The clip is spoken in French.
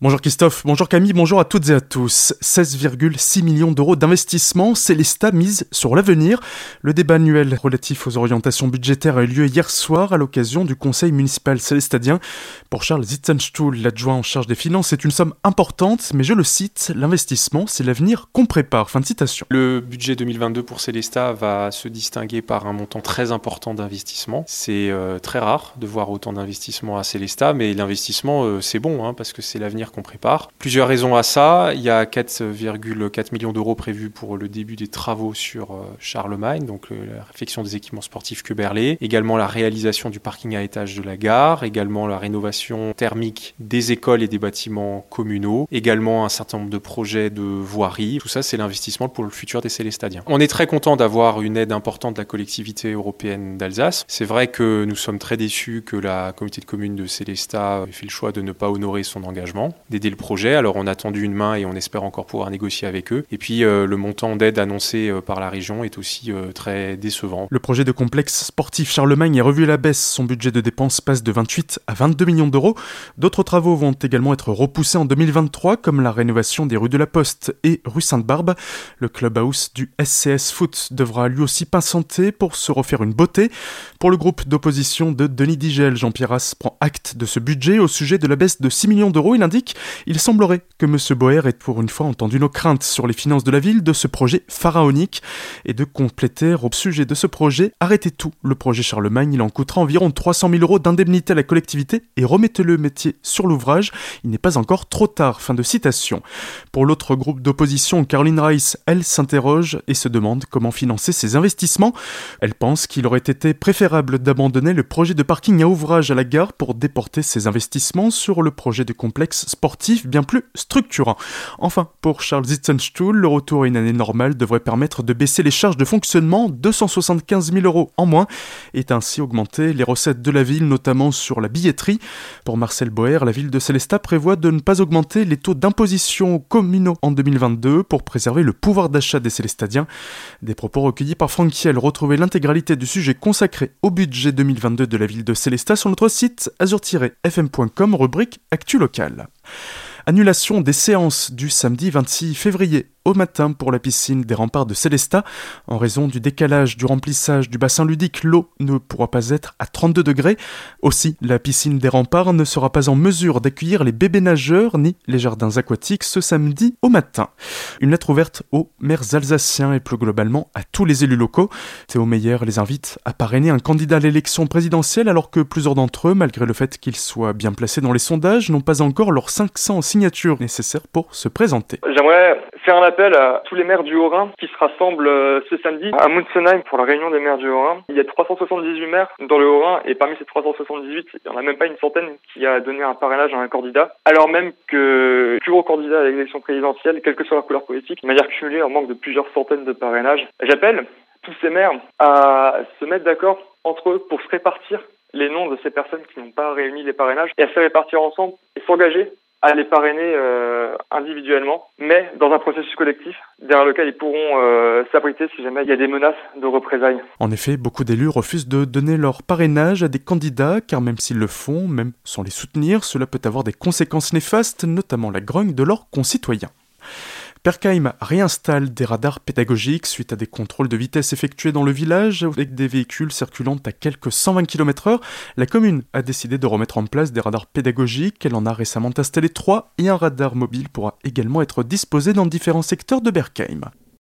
Bonjour Christophe, bonjour Camille, bonjour à toutes et à tous. 16,6 millions d'euros d'investissement, Célesta mise sur l'avenir. Le débat annuel relatif aux orientations budgétaires a eu lieu hier soir à l'occasion du conseil municipal célestadien. Pour Charles Zitzenstuhl, l'adjoint en charge des finances, c'est une somme importante, mais je le cite, l'investissement, c'est l'avenir qu'on prépare. Fin de citation. Le budget 2022 pour Célesta va se distinguer par un montant très important d'investissement. C'est euh, très rare de voir autant d'investissement à Célesta, mais l'investissement, euh, c'est bon, hein, parce que c'est l'avenir qu'on prépare. Plusieurs raisons à ça. Il y a 4,4 millions d'euros prévus pour le début des travaux sur euh, Charlemagne, donc euh, la réfection des équipements sportifs que Berlay. Également la réalisation du parking à étage de la gare. Également la rénovation thermique des écoles et des bâtiments communaux. Également un certain nombre de projets de voirie. Tout ça, c'est l'investissement pour le futur des Célestadiens. On est très content d'avoir une aide importante de la collectivité européenne d'Alsace. C'est vrai que nous sommes très déçus que la communauté de communes de Célestat ait fait le choix de ne pas honorer son engagement d'aider le projet. Alors on a tendu une main et on espère encore pouvoir négocier avec eux. Et puis euh, le montant d'aide annoncé euh, par la région est aussi euh, très décevant. Le projet de complexe sportif Charlemagne est revu à la baisse. Son budget de dépenses passe de 28 à 22 millions d'euros. D'autres travaux vont également être repoussés en 2023, comme la rénovation des rues de la Poste et rue Sainte-Barbe. Le clubhouse du SCS Foot devra lui aussi patienter pour se refaire une beauté. Pour le groupe d'opposition de Denis Digel, Jean-Pierre As prend acte de ce budget au sujet de la baisse de 6 millions d'euros. Il indique il semblerait que M. Boer ait pour une fois entendu nos craintes sur les finances de la ville de ce projet pharaonique et de compléter au sujet de ce projet, arrêtez tout. Le projet Charlemagne, il en coûtera environ 300 000 euros d'indemnité à la collectivité et remettez le métier sur l'ouvrage. Il n'est pas encore trop tard. Fin de citation. Pour l'autre groupe d'opposition, Caroline Rice, elle s'interroge et se demande comment financer ses investissements. Elle pense qu'il aurait été préférable d'abandonner le projet de parking à ouvrage à la gare pour déporter ses investissements sur le projet de complexe sportif bien plus structurant. Enfin, pour Charles Zitzenstuhl, le retour à une année normale devrait permettre de baisser les charges de fonctionnement 275 000 euros en moins et ainsi augmenter les recettes de la ville, notamment sur la billetterie. Pour Marcel Boer, la ville de Célestat prévoit de ne pas augmenter les taux d'imposition communaux en 2022 pour préserver le pouvoir d'achat des Célestadiens. Des propos recueillis par Franck Kiel. Retrouvez l'intégralité du sujet consacré au budget 2022 de la ville de Célestat sur notre site azur-fm.com, rubrique Actu locale. Annulation des séances du samedi 26 février au matin pour la piscine des remparts de Célestat. En raison du décalage du remplissage du bassin ludique, l'eau ne pourra pas être à 32 degrés. Aussi, la piscine des remparts ne sera pas en mesure d'accueillir les bébés nageurs ni les jardins aquatiques ce samedi au matin. Une lettre ouverte aux maires alsaciens et plus globalement à tous les élus locaux. Théo Meyer les invite à parrainer un candidat à l'élection présidentielle alors que plusieurs d'entre eux, malgré le fait qu'ils soient bien placés dans les sondages, n'ont pas encore leurs 500 signatures nécessaires pour se présenter. Faire un appel à tous les maires du Haut-Rhin qui se rassemblent euh, ce samedi à Munzenheim pour la réunion des maires du Haut-Rhin. Il y a 378 maires dans le Haut-Rhin et parmi ces 378, il n'y en a même pas une centaine qui a donné un parrainage à un candidat, alors même que le plus gros candidat à l'élection présidentielle, quelle que soit la couleur politique, de manière cumulée en manque de plusieurs centaines de parrainages. J'appelle tous ces maires à se mettre d'accord entre eux pour se répartir les noms de ces personnes qui n'ont pas réuni les parrainages et à se répartir ensemble et s'engager à les parrainer euh, individuellement, mais dans un processus collectif derrière lequel ils pourront euh, s'abriter si jamais il y a des menaces de représailles. En effet, beaucoup d'élus refusent de donner leur parrainage à des candidats, car même s'ils le font, même sans les soutenir, cela peut avoir des conséquences néfastes, notamment la grogne de leurs concitoyens. Perkheim réinstalle des radars pédagogiques suite à des contrôles de vitesse effectués dans le village avec des véhicules circulant à quelques 120 km/h. La commune a décidé de remettre en place des radars pédagogiques. Elle en a récemment installé trois et un radar mobile pourra également être disposé dans différents secteurs de Berkheim.